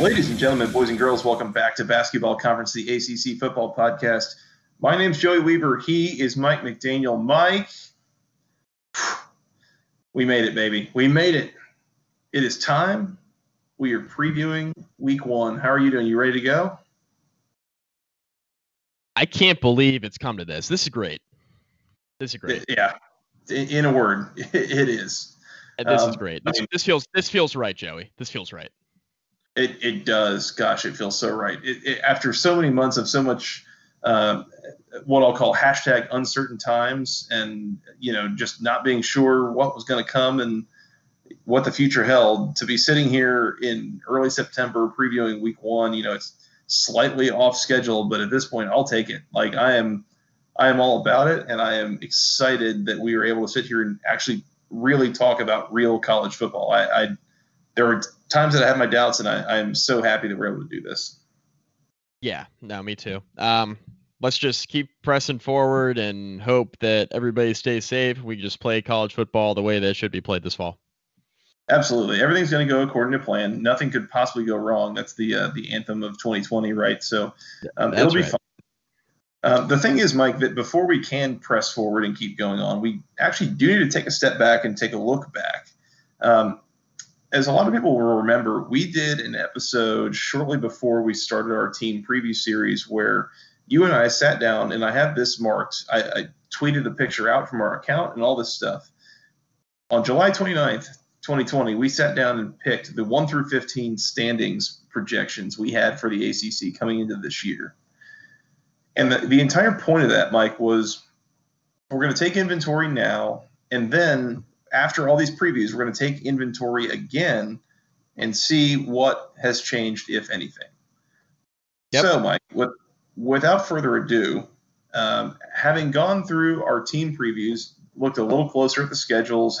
Ladies and gentlemen, boys and girls, welcome back to Basketball Conference, the ACC Football Podcast. My name's Joey Weaver. He is Mike McDaniel. Mike, we made it, baby. We made it. It is time. We are previewing week one. How are you doing? You ready to go? I can't believe it's come to this. This is great. This is great. Yeah. In a word, it is. And this um, is great. This, this, feels this feels right, Joey. This feels right. It, it does. Gosh, it feels so right. It, it, after so many months of so much, uh, what I'll call hashtag uncertain times, and you know, just not being sure what was going to come and what the future held, to be sitting here in early September previewing Week One, you know, it's slightly off schedule, but at this point, I'll take it. Like I am, I am all about it, and I am excited that we were able to sit here and actually really talk about real college football. I, I there are times that I have my doubts, and I, I'm so happy that we're able to do this. Yeah, no, me too. Um, let's just keep pressing forward and hope that everybody stays safe. We just play college football the way that should be played this fall. Absolutely, everything's going to go according to plan. Nothing could possibly go wrong. That's the uh, the anthem of 2020, right? So um, it'll be right. fun. Uh, the thing is, Mike, that before we can press forward and keep going on, we actually do need to take a step back and take a look back. Um, as a lot of people will remember, we did an episode shortly before we started our team preview series where you and I sat down and I have this marked. I, I tweeted a picture out from our account and all this stuff. On July 29th, 2020, we sat down and picked the 1 through 15 standings projections we had for the ACC coming into this year. And the, the entire point of that, Mike, was we're going to take inventory now and then after all these previews, we're going to take inventory again and see what has changed, if anything. Yep. So, Mike, with, without further ado, um, having gone through our team previews, looked a little closer at the schedules,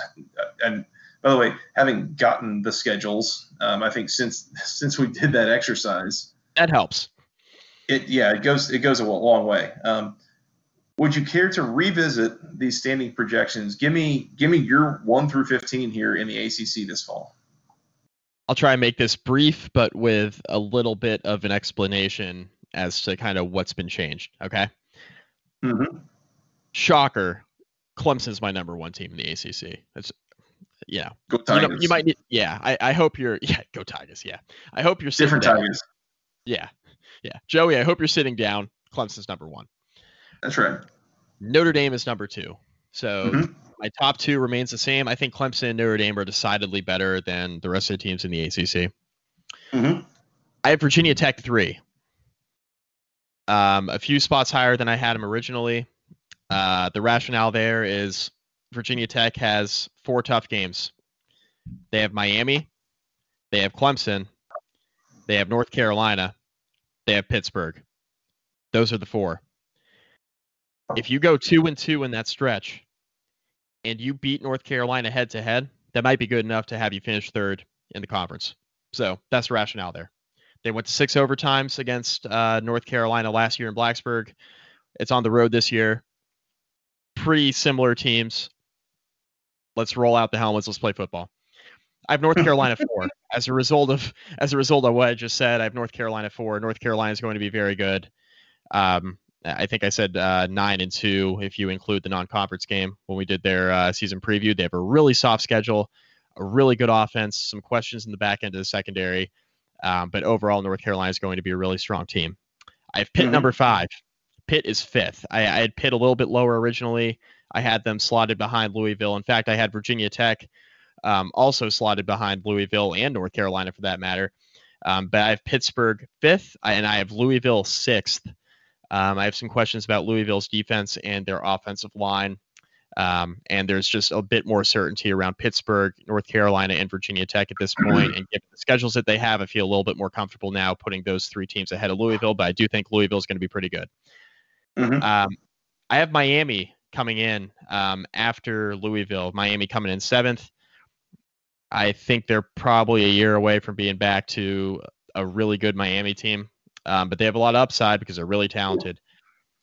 and by the way, having gotten the schedules, um, I think since since we did that exercise, that helps. It yeah, it goes it goes a long way. Um, would you care to revisit these standing projections? Give me give me your one through fifteen here in the ACC this fall. I'll try and make this brief, but with a little bit of an explanation as to kind of what's been changed. Okay. Mm-hmm. Shocker. Clemson's my number one team in the ACC. It's yeah. Go Tigers. You, know, you might need. Yeah. I, I hope you're. Yeah. Go Tigers. Yeah. I hope you're different down. Tigers. Yeah. Yeah. Joey, I hope you're sitting down. Clemson's number one. That's right. Notre Dame is number two. So mm-hmm. my top two remains the same. I think Clemson and Notre Dame are decidedly better than the rest of the teams in the ACC. Mm-hmm. I have Virginia Tech three. Um, a few spots higher than I had them originally. Uh, the rationale there is Virginia Tech has four tough games. They have Miami, they have Clemson, they have North Carolina, they have Pittsburgh. Those are the four if you go two and two in that stretch and you beat North Carolina head to head, that might be good enough to have you finish third in the conference. So that's the rationale there. They went to six overtimes against uh, North Carolina last year in Blacksburg. It's on the road this year. Pretty similar teams. Let's roll out the helmets. Let's play football. I have North Carolina four. As a result of as a result of what I just said, I have North Carolina four. North Carolina is going to be very good. Um, I think I said uh, nine and two if you include the non-conference game when we did their uh, season preview. They have a really soft schedule, a really good offense, some questions in the back end of the secondary, um, but overall North Carolina is going to be a really strong team. I have Pitt mm-hmm. number five. Pitt is fifth. I, I, had Pitt a little bit lower originally. I had them slotted behind Louisville. In fact, I had Virginia Tech um, also slotted behind Louisville and North Carolina for that matter. Um, but I have Pittsburgh fifth, and I have Louisville sixth. Um, I have some questions about Louisville's defense and their offensive line. Um, and there's just a bit more certainty around Pittsburgh, North Carolina, and Virginia Tech at this point. And given the schedules that they have, I feel a little bit more comfortable now putting those three teams ahead of Louisville. But I do think Louisville is going to be pretty good. Mm-hmm. Um, I have Miami coming in um, after Louisville. Miami coming in seventh. I think they're probably a year away from being back to a really good Miami team, um, but they have a lot of upside because they're really talented.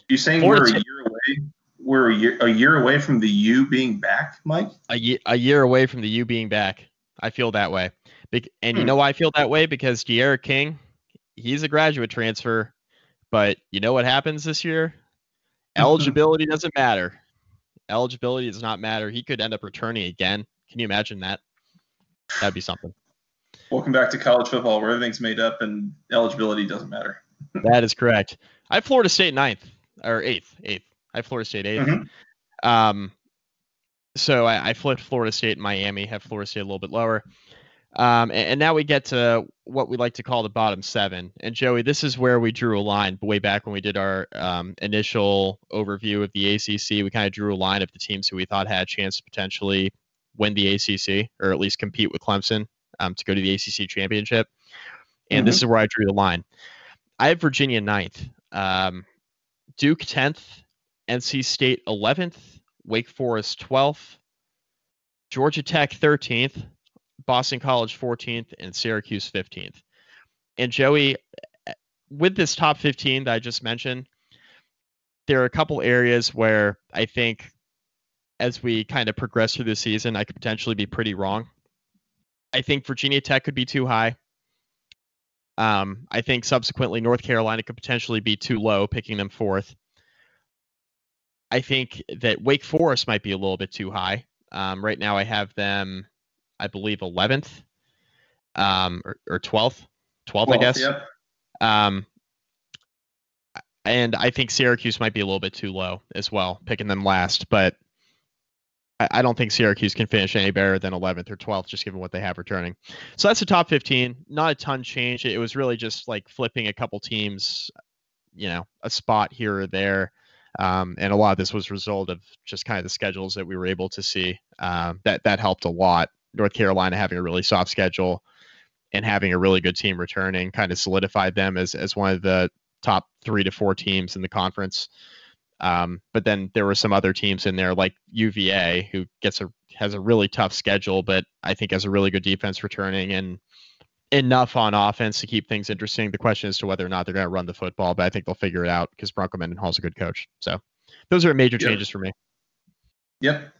You saying Florida we're a year away? We're a year, a year away from the U being back, Mike? A year, a year away from the U being back. I feel that way. And hmm. you know why I feel that way? Because D'Eriq King, he's a graduate transfer, but you know what happens this year? Eligibility doesn't matter. Eligibility does not matter. He could end up returning again. Can you imagine that? That'd be something. Welcome back to college football, where everything's made up and eligibility doesn't matter. that is correct. I have Florida State ninth or eighth, eighth. I have Florida State 8th mm-hmm. Um, so I, I, flipped Florida State and Miami. Have Florida State a little bit lower. Um, and, and, now we get to what we like to call the bottom seven. And Joey, this is where we drew a line way back when we did our um, initial overview of the ACC. We kind of drew a line of the teams who we thought had a chance to potentially win the ACC or at least compete with Clemson um, to go to the ACC championship. And mm-hmm. this is where I drew the line. I have Virginia ninth, um, Duke 10th, NC State 11th, Wake Forest 12th, Georgia Tech 13th, Boston College 14th, and Syracuse 15th. And Joey, with this top 15 that I just mentioned, there are a couple areas where I think as we kind of progress through the season, I could potentially be pretty wrong. I think Virginia Tech could be too high. Um, I think subsequently North Carolina could potentially be too low, picking them fourth. I think that Wake Forest might be a little bit too high. Um, right now, I have them, I believe, 11th um, or, or 12th, 12th, I guess. Yep. Um, and I think Syracuse might be a little bit too low as well, picking them last. But I, I don't think Syracuse can finish any better than 11th or 12th, just given what they have returning. So that's the top 15. Not a ton change. It was really just like flipping a couple teams, you know, a spot here or there. Um, and a lot of this was a result of just kind of the schedules that we were able to see. Um, that that helped a lot. North Carolina having a really soft schedule and having a really good team returning kind of solidified them as as one of the top three to four teams in the conference. Um, but then there were some other teams in there like UVA who gets a has a really tough schedule, but I think has a really good defense returning and enough on offense to keep things interesting. The question is to whether or not they're going to run the football, but I think they'll figure it out because Bronco Mendenhall's a good coach. So those are major yep. changes for me. Yep.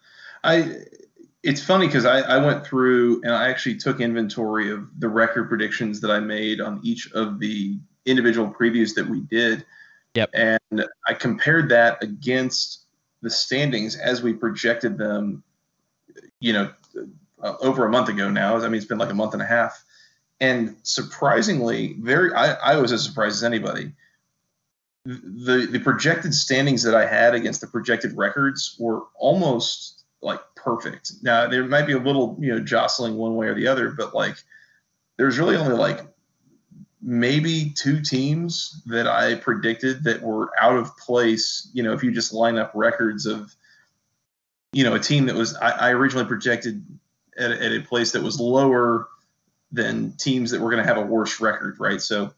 I it's funny because I, I went through and I actually took inventory of the record predictions that I made on each of the individual previews that we did. Yep. And I compared that against the standings as we projected them, you know, uh, over a month ago now. I mean, it's been like a month and a half. And surprisingly, very, I, I was as surprised as anybody. The, the projected standings that I had against the projected records were almost like perfect. Now, there might be a little, you know, jostling one way or the other, but like there's really only like maybe two teams that I predicted that were out of place. You know, if you just line up records of, you know, a team that was I, I originally projected at, at, a place that was lower than teams that were going to have a worse record, right? So,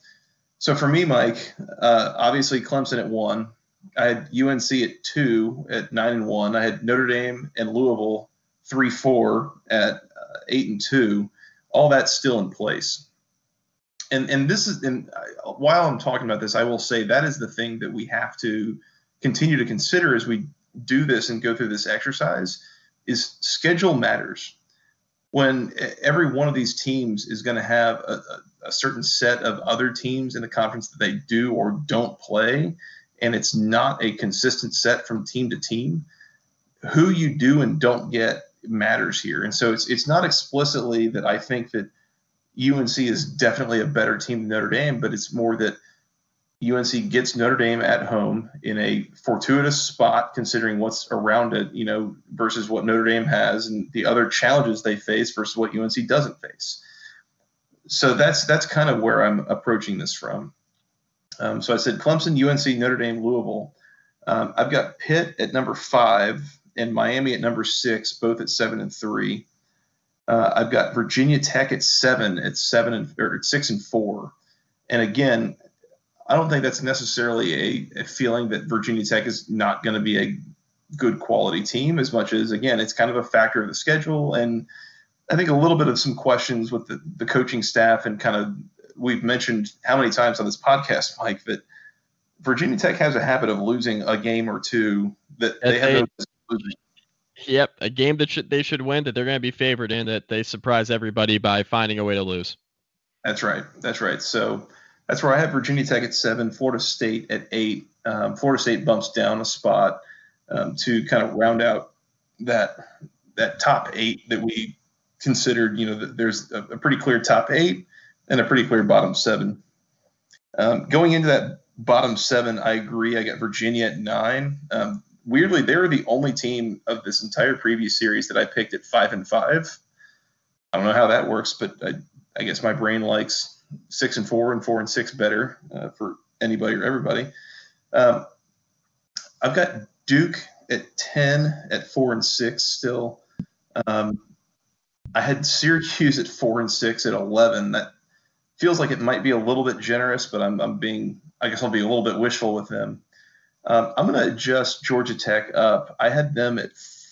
so for me, Mike, uh, obviously Clemson at one. I had UNC at two at nine and one. I had Notre Dame and Louisville three four at uh, eight and two. All that's still in place and and this is and while I'm talking about this, I will say that is the thing that we have to continue to consider as we do this and go through this exercise is schedule matters. When every one of these teams is going to have a, a, certain set of other teams in the conference that they do or don't play, and it's not a consistent set from team to team, who you do and don't get matters here. And so it's it's not explicitly that I think that UNC is definitely a better team than Notre Dame, but it's more that UNC gets Notre Dame at home in a fortuitous spot, considering what's around it, you know, versus what Notre Dame has and the other challenges they face versus what UNC doesn't face. so that's that's kind of where I'm approaching this from. Um, so I said Clemson, UNC, Notre Dame, Louisville. Um, I've got Pitt at number five and Miami at number six, both at seven and three. Uh, I've got Virginia Tech at seven, at seven and or at six and four. And again, I don't think that's necessarily a, a feeling that Virginia Tech is not going to be a good quality team as much as again it's kind of a factor of the schedule and I think a little bit of some questions with the, the coaching staff and kind of we've mentioned how many times on this podcast, Mike, that Virginia Tech has a habit of losing a game or two that they have no Yep, a game that should, they should win that they're going to be favored in that they surprise everybody by finding a way to lose. That's right. That's right. So that's where I have Virginia Tech at seven, Florida State at eight. Um, Florida State bumps down a spot um, to kind of round out that that top eight that we considered. You know, there's a, a pretty clear top eight and a pretty clear bottom seven. Um, going into that bottom seven, I agree. I got Virginia at nine. Um, weirdly, they were the only team of this entire previous series that I picked at five and five. I don't know how that works, but I, I guess my brain likes six and four and four and six better uh, for anybody or everybody. Um, I've got Duke at ten at four and six still. Um, I had Syracuse at four and six at eleven. That feels like it might be a little bit generous, but I'm, I'm being, I guess I'll be a little bit wishful with them. Um, I'm going to adjust Georgia Tech up. I had them at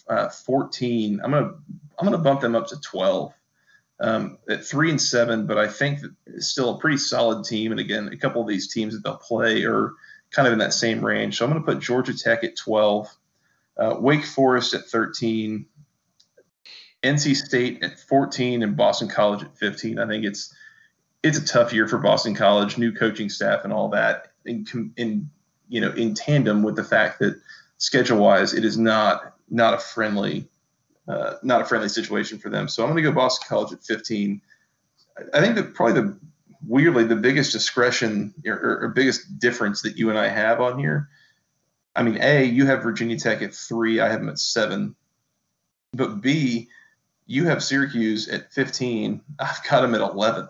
uh, 14. I'm going to, I'm going to bump them up to 12 um, at three and seven, but I think it's still a pretty solid team. And again, a couple of these teams that they'll play are kind of in that same range. So I'm going to put Georgia Tech at 12, uh, Wake Forest at 13, NC State at 14, and Boston College at 15. I think it's it's a tough year for Boston College, new coaching staff and all that. In, in you know, in tandem with the fact that schedule wise, it is not not a friendly uh, not a friendly situation for them. So I'm going to go Boston College at 15. I think that probably the weirdly the biggest discretion or, or, biggest difference that you and I have on here. I mean, A, you have Virginia Tech at three, I have them at seven. But B, you have Syracuse at 15, I've got them at 11.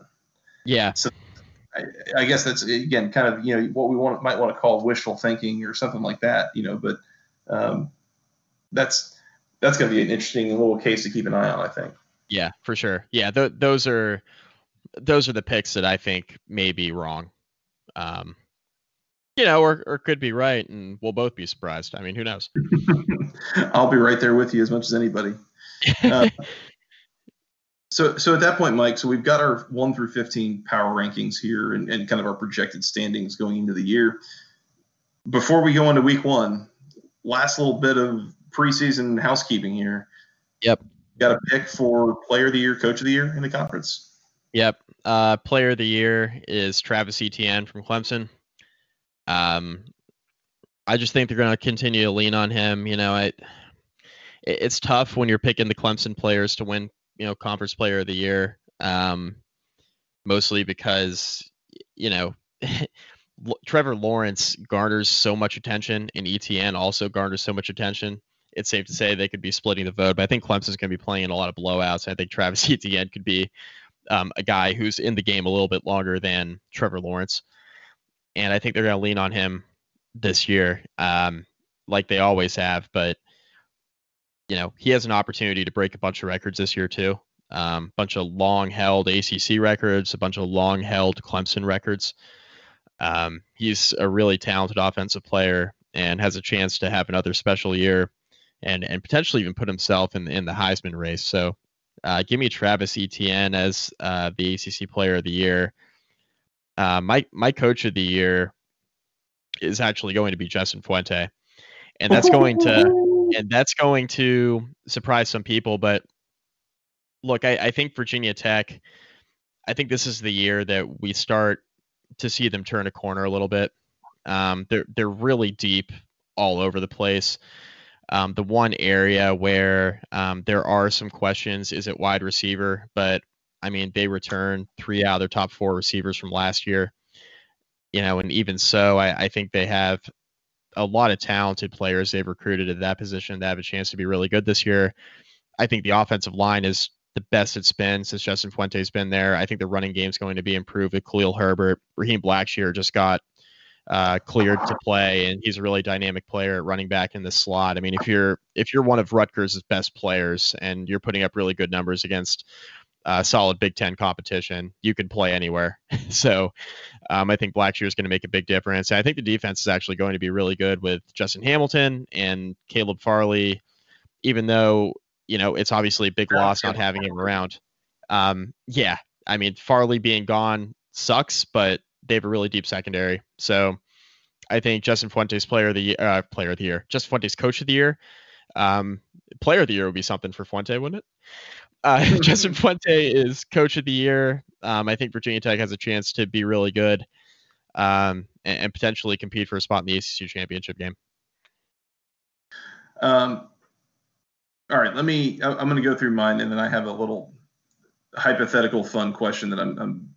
Yeah. So I, I, guess that's again kind of you know what we want might want to call wishful thinking or something like that. You know, but um, that's that's going to be an interesting little case to keep an eye on. I think. Yeah, for sure. Yeah, th- those are those are the picks that I think may be wrong. Um, you know, or, or could be right, and we'll both be surprised. I mean, who knows? I'll be right there with you as much as anybody. Uh, so, so at that point, Mike, so we've got our one through 15 power rankings here and, and kind of our projected standings going into the year. Before we go into week one, last little bit of preseason housekeeping here. Yep. Got a pick for player of the year, coach of the year in the conference. Yep. Uh, player of the year is Travis Etienne from Clemson. Um, I just think they're going to continue to lean on him. You know, I, it's tough when you're picking the Clemson players to win you know conference player of the year um, mostly because you know Trevor Lawrence garners so much attention and Etienne also garners so much attention. It's safe to say they could be splitting the vote, but I think Clemson's going to be playing in a lot of blowouts. I think Travis Etienne could be um, a guy who's in the game a little bit longer than Trevor Lawrence, and I think they're going to lean on him this year, um, like they always have. But you know, he has an opportunity to break a bunch of records this year too. A um, bunch of long held ACC records, a bunch of long held Clemson records. Um, he's a really talented offensive player and has a chance to have another special year and and potentially even put himself in in the Heisman race. So, uh, give me Travis Etienne as uh, the ACC Player of the Year. Uh, my my Coach of the Year is actually going to be Justin Fuente, and that's going to and that's going to surprise some people. But look, I, I think Virginia Tech. I think this is the year that we start to see them turn a corner a little bit. Um, they're they're really deep all over the place. Um, the one area where um, there are some questions is at wide receiver, but I mean they return three out of their top four receivers from last year. You know, and even so, I, I think they have a lot of talented players they've recruited at that position that have a chance to be really good this year. I think the offensive line is the best it's been since Justin Fuente's been there. I think the running game's going to be improved with Khalil Herbert. Raheem Blackshear just got uh, cleared to play, and he's a really dynamic player at running back in the slot. I mean, if you're if you're one of Rutgers' best players and you're putting up really good numbers against uh, solid Big Ten competition, you can play anywhere. so um, I think Blackshear is going to make a big difference. I think the defense is actually going to be really good with Justin Hamilton and Caleb Farley, even though you know it's obviously a big loss not having him around. Um, yeah, I mean Farley being gone sucks, but they have a really deep secondary. So I think Justin Fuente's player of the year, uh, player of the year, Justin Fuente's coach of the year. Um, player of the year would be something for Fuente, wouldn't it? Uh, Justin Fuente is coach of the year. Um, I think Virginia Tech has a chance to be really good um, and, and, potentially compete for a spot in the ACC championship game. Um, all right, let me. I'm going to go through mine, and then I have a little hypothetical fun question that I'm, I'm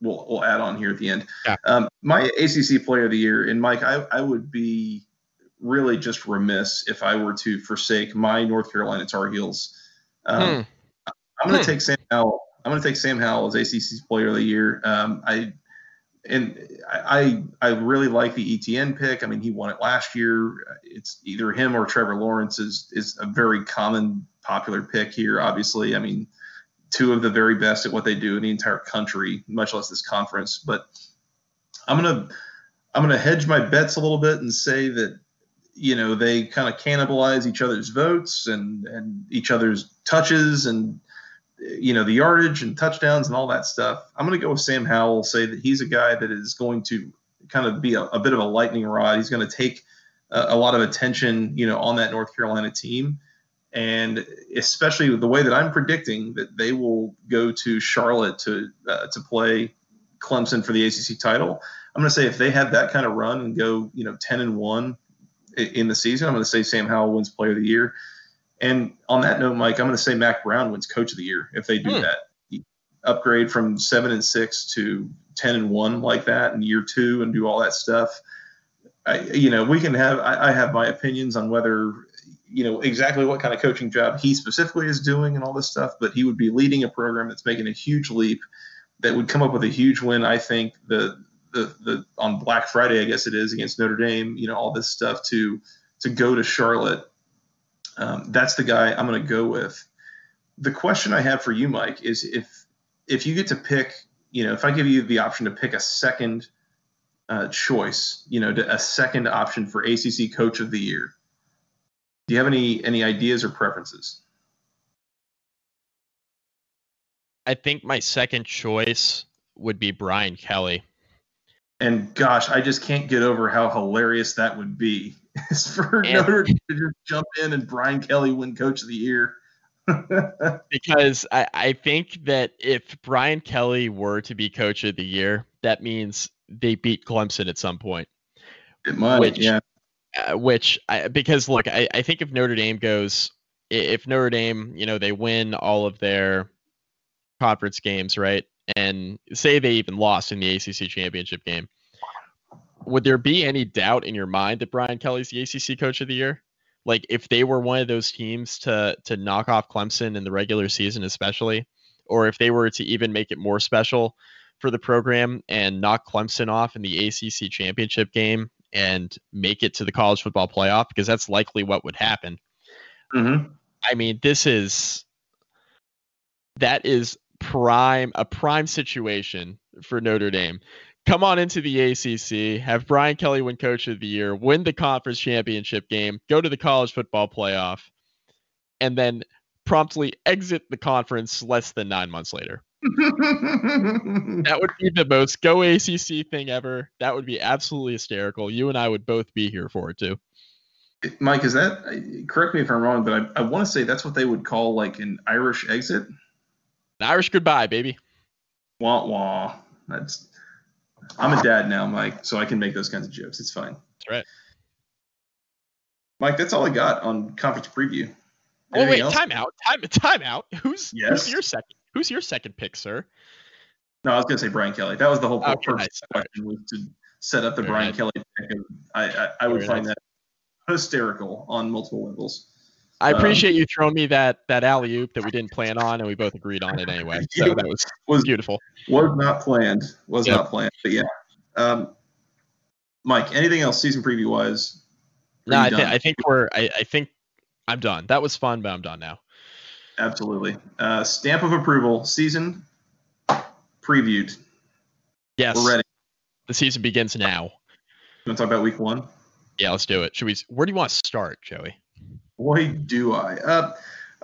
we'll, we'll add on here at the end. Yeah. Um, my ACC Player of the Year, and Mike, I, I would be really just remiss if I were to forsake my North Carolina Tar Heels. Um, hmm. I'm going to hmm. take Sam Howell. I'm going to take Sam Howell as ACC Player of the Year. Um, I and I I really like the Etienne pick. I mean, he won it last year. It's either him or Trevor Lawrence is is a very common popular pick here. Obviously, I mean, two of the very best at what they do in the entire country, much less this conference. But I'm gonna I'm gonna hedge my bets a little bit and say that you know they kind of cannibalize each other's votes and and each other's touches and you know the yardage and touchdowns and all that stuff. I'm going to go with Sam Howell. Say that he's a guy that is going to kind of be a, a bit of a lightning rod. He's going to take a, a, lot of attention, you know, on that North Carolina team, and especially the way that I'm predicting that they will go to Charlotte to uh, to play Clemson for the ACC title. I'm going to say if they have that kind of run and go, you know, 10 and one in the season, I'm going to say Sam Howell wins Player of the Year. And on that note, Mike, I'm going to say Mack Brown wins Coach of the Year if they do hmm. that. Upgrade from seven and six to ten and one like that in year two and do all that stuff. I, you know, we can have. I, I have my opinions on whether you know exactly what kind of coaching job he specifically is doing and all this stuff, but he would be leading a program that's making a huge leap that would come up with a huge win. I think the the the on Black Friday, I guess it is against Notre Dame. You know, all this stuff to to go to Charlotte um, that's the guy I'm going to go with. The question I have for you, Mike, is if if you get to pick, you know, if I give you the option to pick a second uh, choice, you know, a second option for ACC Coach of the Year, do you have any any ideas or preferences? I think my second choice would be Brian Kelly. And gosh, I just can't get over how hilarious that would be is for and, Notre Dame to just jump in and Brian Kelly win Coach of the Year. because I, I think that if Brian Kelly were to be Coach of the Year, that means they beat Clemson at some point. It might, which, yeah. Uh, which I, because look, I, I think if Notre Dame goes, if Notre Dame, you know, they win all of their conference games, right, and say they even lost in the ACC championship game, would there be any doubt in your mind that Brian Kelly's the ACC Coach of the Year? Like if they were one of those teams to to knock off Clemson in the regular season, especially, or if they were to even make it more special for the program and knock Clemson off in the ACC championship game and make it to the college football playoff, because that's likely what would happen. Mm-hmm. I mean, this is that is prime a prime situation for Notre Dame come on into the ACC, have Brian Kelly win Coach of the Year, win the conference championship game, go to the college football playoff, and then promptly exit the conference less than nine months later. that would be the most go ACC thing ever. That would be absolutely hysterical. You and I would both be here for it too. Mike, is that correct me if I'm wrong, but I, I want to say that's what they would call like an Irish exit. An Irish goodbye, baby. Wah wah. That's I'm a dad now, Mike, so I can make those kinds of jokes. It's fine. That's right. Mike, that's all I got on conference preview. Oh wait, else? time out. Time time out. Who's yes. who's your second who's your second pick, sir? No, I was gonna say Brian Kelly. That was the whole okay, purpose nice. question was to set up the Brian right. Kelly pick. I I, I would find nice. that hysterical on multiple levels. I um, appreciate um, you throwing me that that alley oop that we didn't plan on, and we both agreed on it anyway. So that was was beautiful. Was not planned. Was yep. not planned. But yeah. Um, Mike, anything else season preview wise? No, I, th- I think we're. I, I think I'm done. That was fun, but I'm done now. Absolutely. Uh, stamp of approval. Season previewed. Yes. We're ready. The season begins now. You want to talk about week one? Yeah, let's do it. Should we? Where do you want to start, Joey? Boy, do I. Uh,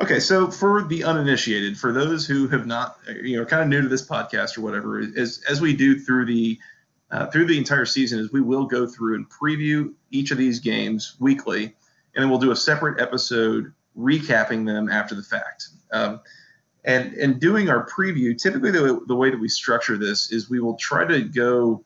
okay, so for the uninitiated, for those who have not, you know, kind of new to this podcast or whatever, as as we do through the uh, through the entire season, is we will go through and preview each of these games weekly, and then we'll do a separate episode recapping them after the fact. Um, and and doing our preview, typically the, the way that we structure this is we will try to go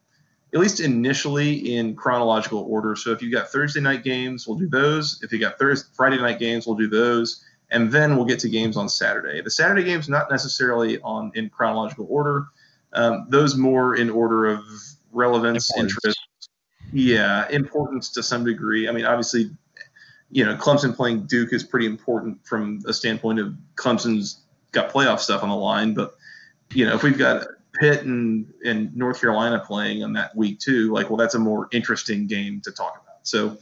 at least initially in chronological order. So if you've got Thursday night games, we'll do those. If you got Thursday Friday night games, we'll do those, and then we'll get to games on Saturday. The Saturday games not necessarily on in chronological order. Um, those more in order of relevance, importance. interest. Yeah, importance to some degree. I mean, obviously, you know, Clemson playing Duke is pretty important from a standpoint of Clemson's got playoff stuff on the line, but you know, if we've got Pitt and, and North Carolina playing on that week too, like, well, that's a more interesting game to talk about. So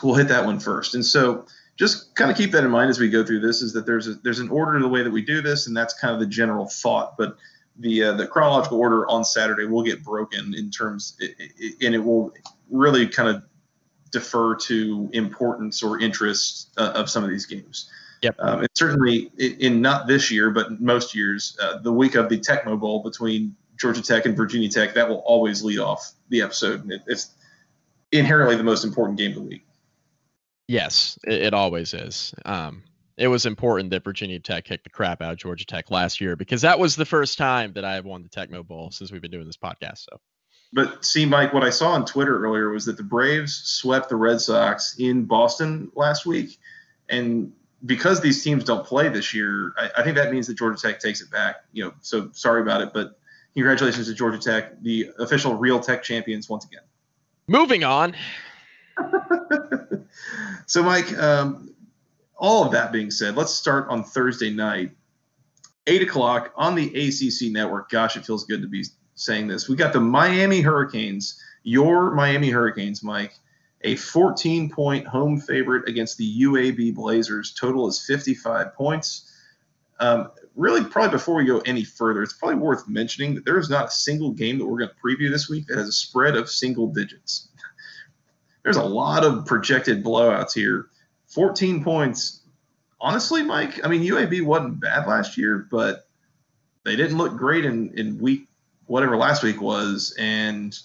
we'll hit that one first. And so just kind of keep that in mind as we go through this is that there's a, there's an order to the way that we do this, and that's kind of the general thought. But the uh, the chronological order on Saturday will get broken in terms, and it will really kind of defer to importance or interest uh, of some of these games. Yep. Um, and certainly in not this year, but most years, uh, the week of the Tecmo Bowl between Georgia Tech and Virginia Tech, that will always lead off the episode. It, it's inherently the most important game of the week. Yes, it, it always is. Um, it was important that Virginia Tech kicked the crap out of Georgia Tech last year because that was the first time that I have won the Tecmo Bowl since we've been doing this podcast. So. But see, Mike, what I saw on Twitter earlier was that the Braves swept the Red Sox in Boston last week, and because these teams don't play this year, I, I, think that means that Georgia Tech takes it back. You know, so sorry about it, but congratulations to Georgia Tech, the official real Tech champions once again. Moving on. so, Mike, um, all of that being said, let's start on Thursday night, eight o'clock on the ACC network. Gosh, it feels good to be saying this. We got the Miami Hurricanes, your Miami Hurricanes, Mike a 14 point home favorite against the UAB Blazers. Total is 55 points. Um, really, probably before we go any further, it's probably worth mentioning that there is not a single game that we're going to preview this week that has a spread of single digits. There's a lot of projected blowouts here. 14 points. Honestly, Mike, I mean, UAB wasn't bad last year, but they didn't look great in, in week, whatever last week was. And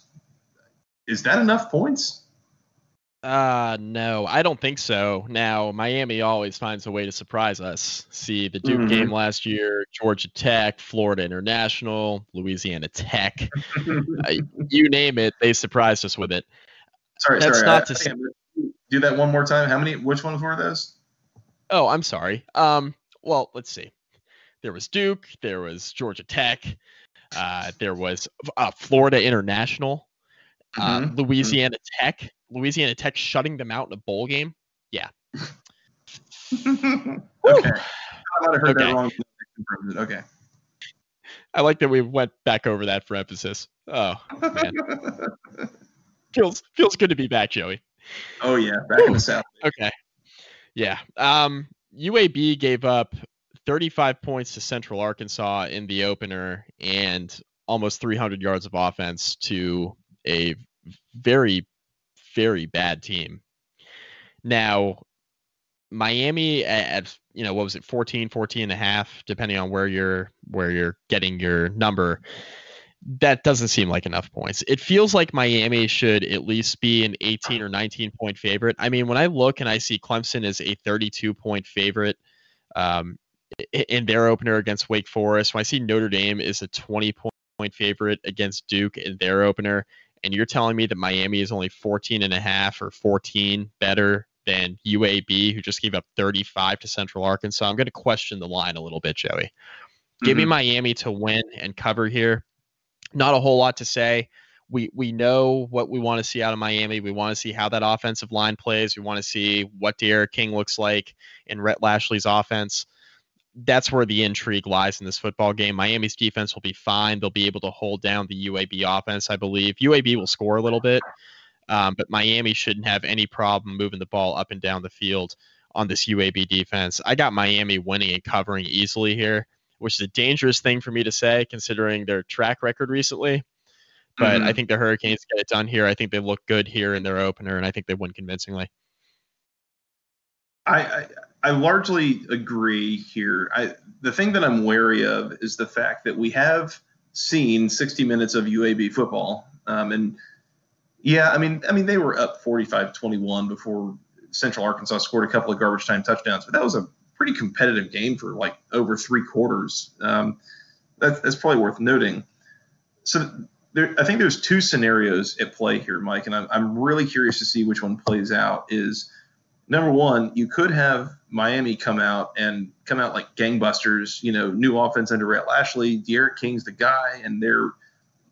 is that enough points? Uh no, I don't think so. Now, Miami always finds a way to surprise us. See the Duke mm-hmm. game last year, Georgia Tech, Florida International, Louisiana Tech. uh, you name it, they surprised us with it. Sorry, That's sorry. Not I, to say, do that one more time. How many which ones were those? Oh, I'm sorry. Um well, let's see. There was Duke, there was Georgia Tech, uh, there was uh, Florida International, uh, mm-hmm. Louisiana mm-hmm. Tech, Louisiana Tech shutting them out in a bowl game. Yeah. okay. I heard okay. that wrong. Okay. I like that we went back over that for emphasis. Oh man. feels feels good to be back, Joey. Oh yeah, back Woo. in the south. Okay. Yeah. Um UAB gave up 35 points to Central Arkansas in the opener and almost 300 yards of offense to a very very bad team. Now, Miami at, you know what was it 14 14 and a half depending on where you're where you're getting your number that doesn't seem like enough points. It feels like Miami should at least be an 18 or 19 point favorite. I mean, when I look and I see Clemson is a 32 point favorite um, in their opener against Wake Forest, when I see Notre Dame is a 20 point favorite against Duke in their opener, and you're telling me that Miami is only 14 and a half or 14 better than UAB, who just gave up 35 to Central Arkansas, I'm going to question the line a little bit, Joey. Mm-hmm. Give me mm-hmm. Miami to win and cover here. Not a whole lot to say. we we know what we want to see out of Miami. We want to see how that offensive line plays. We want to see what D'Eriq King looks like in Rhett Lashlee's offense. That's where the intrigue lies in this football game. Miami's defense will be fine. They'll be able to hold down the UAB offense, I believe. UAB will score a little bit, um, but Miami shouldn't have any problem moving the ball up and down the field on this UAB defense. I got Miami winning and covering easily here, which is a dangerous thing for me to say considering their track record recently. But mm-hmm. I think the Hurricanes get it done here. I think they look good here in their opener, and I think they win convincingly. I, I, I largely agree here. I, the thing that I'm wary of is the fact that we have seen 60 minutes of UAB football, um, and yeah, I mean, I mean they were up 45-21 before Central Arkansas scored a couple of garbage time touchdowns, but that was a pretty competitive game for like over three quarters. Um, that, that's probably worth noting. So there, I think there's two scenarios at play here, Mike, and I'm, I'm really curious to see which one plays out. Is number one, you could have Miami come out and come out like gangbusters, you know, new offense under Rhett Lashlee, D'Eriq King's the guy, and they're,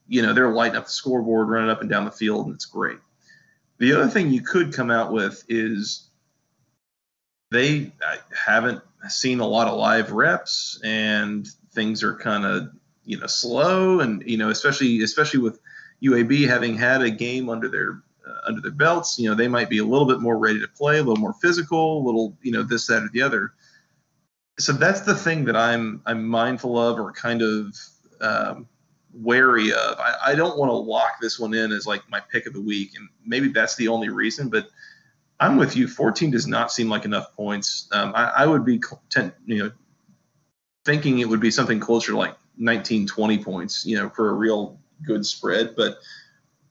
you know, they're lighting up the scoreboard, running up and down the field, and it's great. The other thing you could come out with is they haven't seen a lot of live reps, and things are kind of you know slow and you know especially especially with UAB having had a game under their under their belts you know they might be a little bit more ready to play a little more physical a little you know this that or the other so that's the thing that I'm I'm mindful of or kind of um, wary of I, I don't want to lock this one in as like my pick of the week and maybe that's the only reason but I'm with you 14 does not seem like enough points um, I, I would be ten, you know thinking it would be something closer to like 19, 20 points, you know, for a real good spread. But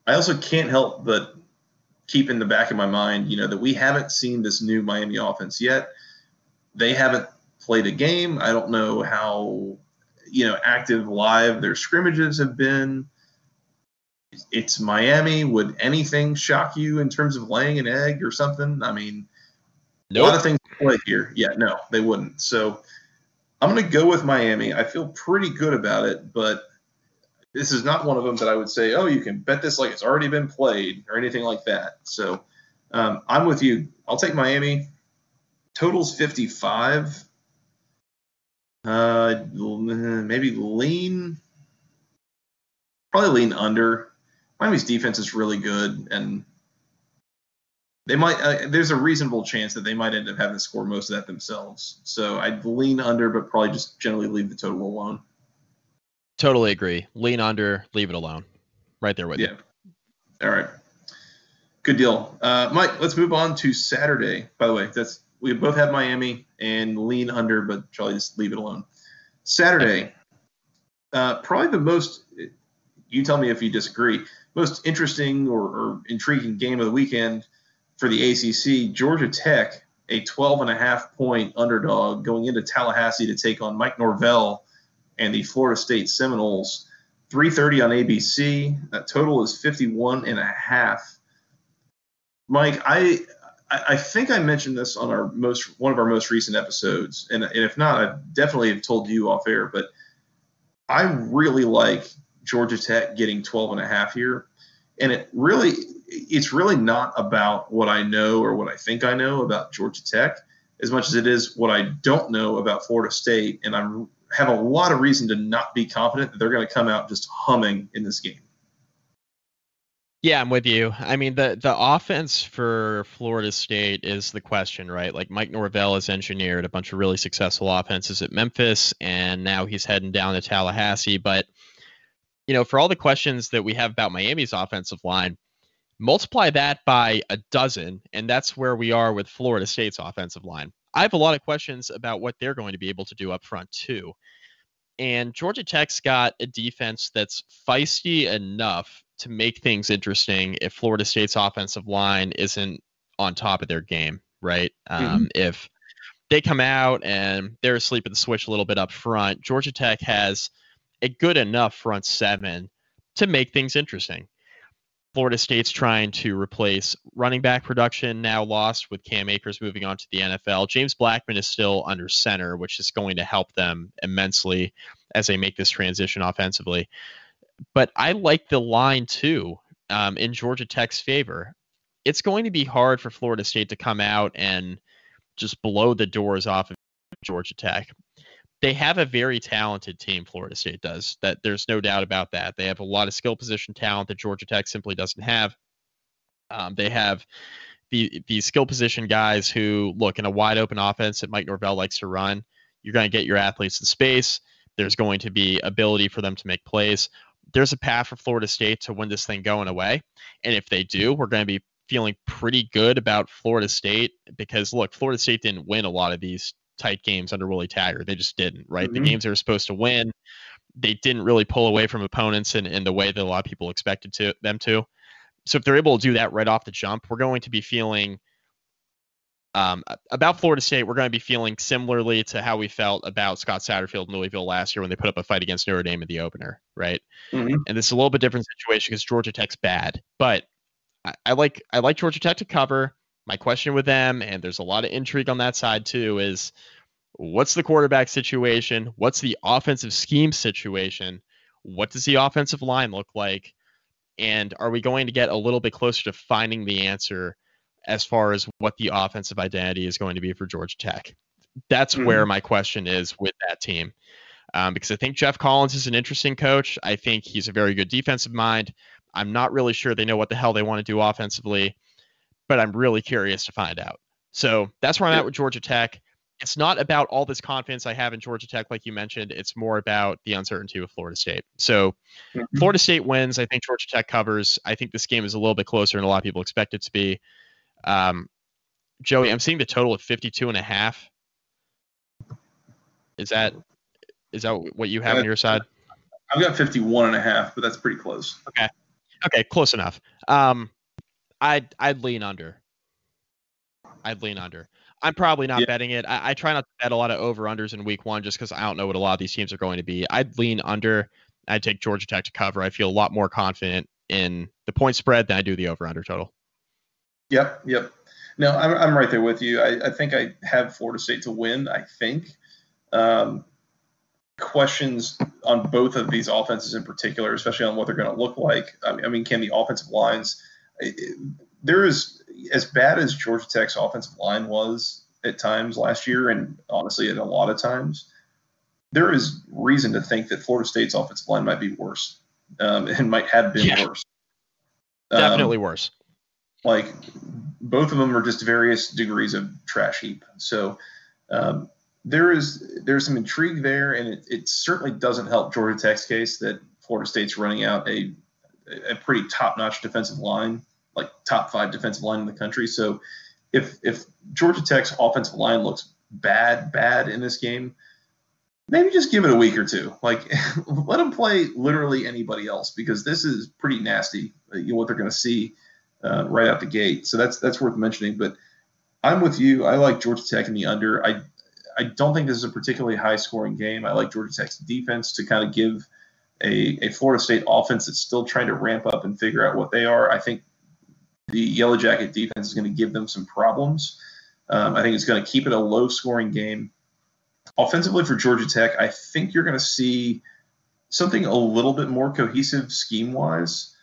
I also can't help but keep in the back of my mind, you know, that we haven't seen this new Miami offense yet. They haven't played a game. I don't know how, you know, active live their scrimmages have been. It's Miami. Would anything shock you in terms of laying an egg or something? I mean, nope. a lot of things play here. Yeah, no, they wouldn't. So I'm going to go with Miami. I feel pretty good about it, but this is not one of them that I would say, oh, you can bet this like it's already been played or anything like that. So um, I'm with you. I'll take Miami. Totals 55. Uh, maybe lean, probably lean under. Miami's defense is really good, and they might. Uh, there's a reasonable chance that they might end up having to score most of that themselves. So I'd lean under, but probably just generally leave the total alone. Totally agree. Lean under, leave it alone. Right there with yeah. you. Yeah. All right. Good deal, uh, Mike. Let's move on to Saturday. By the way, that's we both have Miami and lean under, but Charlie just leave it alone. Saturday, uh, probably the most. You tell me if you disagree. Most interesting or, or intriguing game of the weekend for the ACC, Georgia Tech, a 12 and a half point underdog going into Tallahassee to take on Mike Norvell and the Florida State Seminoles. 330 on ABC. That total is 51 and a half. Mike, I I think I mentioned this on our most one of our most recent episodes, and, and if not, I definitely have told you off air. But I really like Georgia Tech getting 12 and a half here, and it really it's really not about what I know or what I think I know about Georgia Tech as much as it is what I don't know about Florida State. And I have a lot of reason to not be confident that they're going to come out just humming in this game. Yeah, I'm with you. I mean, the the offense for Florida State is the question, right? Like Mike Norvell has engineered a bunch of really successful offenses at Memphis, and now he's heading down to Tallahassee. But you know, for all the questions that we have about Miami's offensive line, multiply that by a dozen, and that's where we are with Florida State's offensive line. I have a lot of questions about what they're going to be able to do up front, too. And Georgia Tech's got a defense that's feisty enough to make things interesting if Florida State's offensive line isn't on top of their game, right? Mm-hmm. Um, if they come out and they're asleep at the switch a little bit up front, Georgia Tech has a good enough front seven to make things interesting. Florida State's trying to replace running back production now lost with Cam Akers moving on to the NFL. James Blackman is still under center, which is going to help them immensely as they make this transition offensively. but I like the line too um, in Georgia Tech's favor. It's going to be hard for Florida State to come out and just blow the doors off of Georgia Tech. They have a very talented team, Florida State does. That there's no doubt about that. They have a lot of skill position talent that Georgia Tech simply doesn't have. Um, they have the the skill position guys who look in a wide open offense that Mike Norvell likes to run. You're going to get your athletes in space. There's going to be ability for them to make plays. There's a path for Florida State to win this thing going away, and if they do, we're going to be feeling pretty good about Florida State because look, Florida State didn't win a lot of these tight games under Willie Taggart. They just didn't, right? Mm-hmm. The games they were supposed to win, they didn't really pull away from opponents in, in the way that a lot of people expected to them to. So if they're able to do that right off the jump, we're going to be feeling um, about Florida State. We're going to be feeling similarly to how we felt about Scott Satterfield and Louisville last year when they put up a fight against Notre Dame in the opener, right? Mm-hmm. And this is a little bit different situation because Georgia Tech's bad, but I, I like I like Georgia Tech to cover. My question with them, and there's a lot of intrigue on that side too, is what's the quarterback situation? What's the offensive scheme situation? What does the offensive line look like? And are we going to get a little bit closer to finding the answer as far as what the offensive identity is going to be for Georgia Tech? That's mm-hmm. where my question is with that team. Um, because I think Geoff Collins is an interesting coach. I think he's a very good defensive mind. I'm not really sure they know what the hell they want to do offensively, but I'm really curious to find out. So that's where I'm at with Georgia Tech. It's not about all this confidence I have in Georgia Tech, like you mentioned. It's more about the uncertainty with Florida State. So mm-hmm. Florida State wins. I think Georgia Tech covers. I think this game is a little bit closer than a lot of people expect it to be. Um, Joey, I'm seeing the total at 52 and a half. Is that is that what you have on your side? I've got 51 and a half, but that's pretty close. Okay. Okay, close enough. Um, I'd I'd lean under. I'd lean under. I'm probably not yeah. betting it. I, I, try not to bet a lot of over unders in week one just because I don't know what a lot of these teams are going to be. I'd lean under. I'd take Georgia Tech to cover. I feel a lot more confident in the point spread than I do the over under total. Yep, yep. No, I'm, I'm right there with you. I, I think I have Florida State to win. I think. Um, questions on both of these offenses in particular, especially on what they're going to look like. I mean, can the offensive lines? There is as bad as Georgia Tech's offensive line was at times last year, and honestly, at a lot of times, there is reason to think that Florida State's offensive line might be worse um, and might have been yeah. worse. Definitely um, worse. Like both of them are just various degrees of trash heap. So um, there is there's some intrigue there, and it, it, certainly doesn't help Georgia Tech's case that Florida State's running out a a pretty top-notch defensive line, like top five defensive line in the country. So if if Georgia Tech's offensive line looks bad, bad in this game, maybe just give it a week or two. Like let them play literally anybody else because this is pretty nasty. Uh, you know what they're going to see uh, right out the gate. So that's that's worth mentioning. But I'm with you. I like Georgia Tech in the under. I I don't think this is a particularly high scoring game. I like Georgia Tech's defense to kind of give a, a Florida State offense that's still trying to ramp up and figure out what they are. I think the Yellow Jacket defense is going to give them some problems. Um, I think it's going to keep it a low scoring game. Offensively for Georgia Tech, I think you're going to see something a little bit more cohesive scheme wise.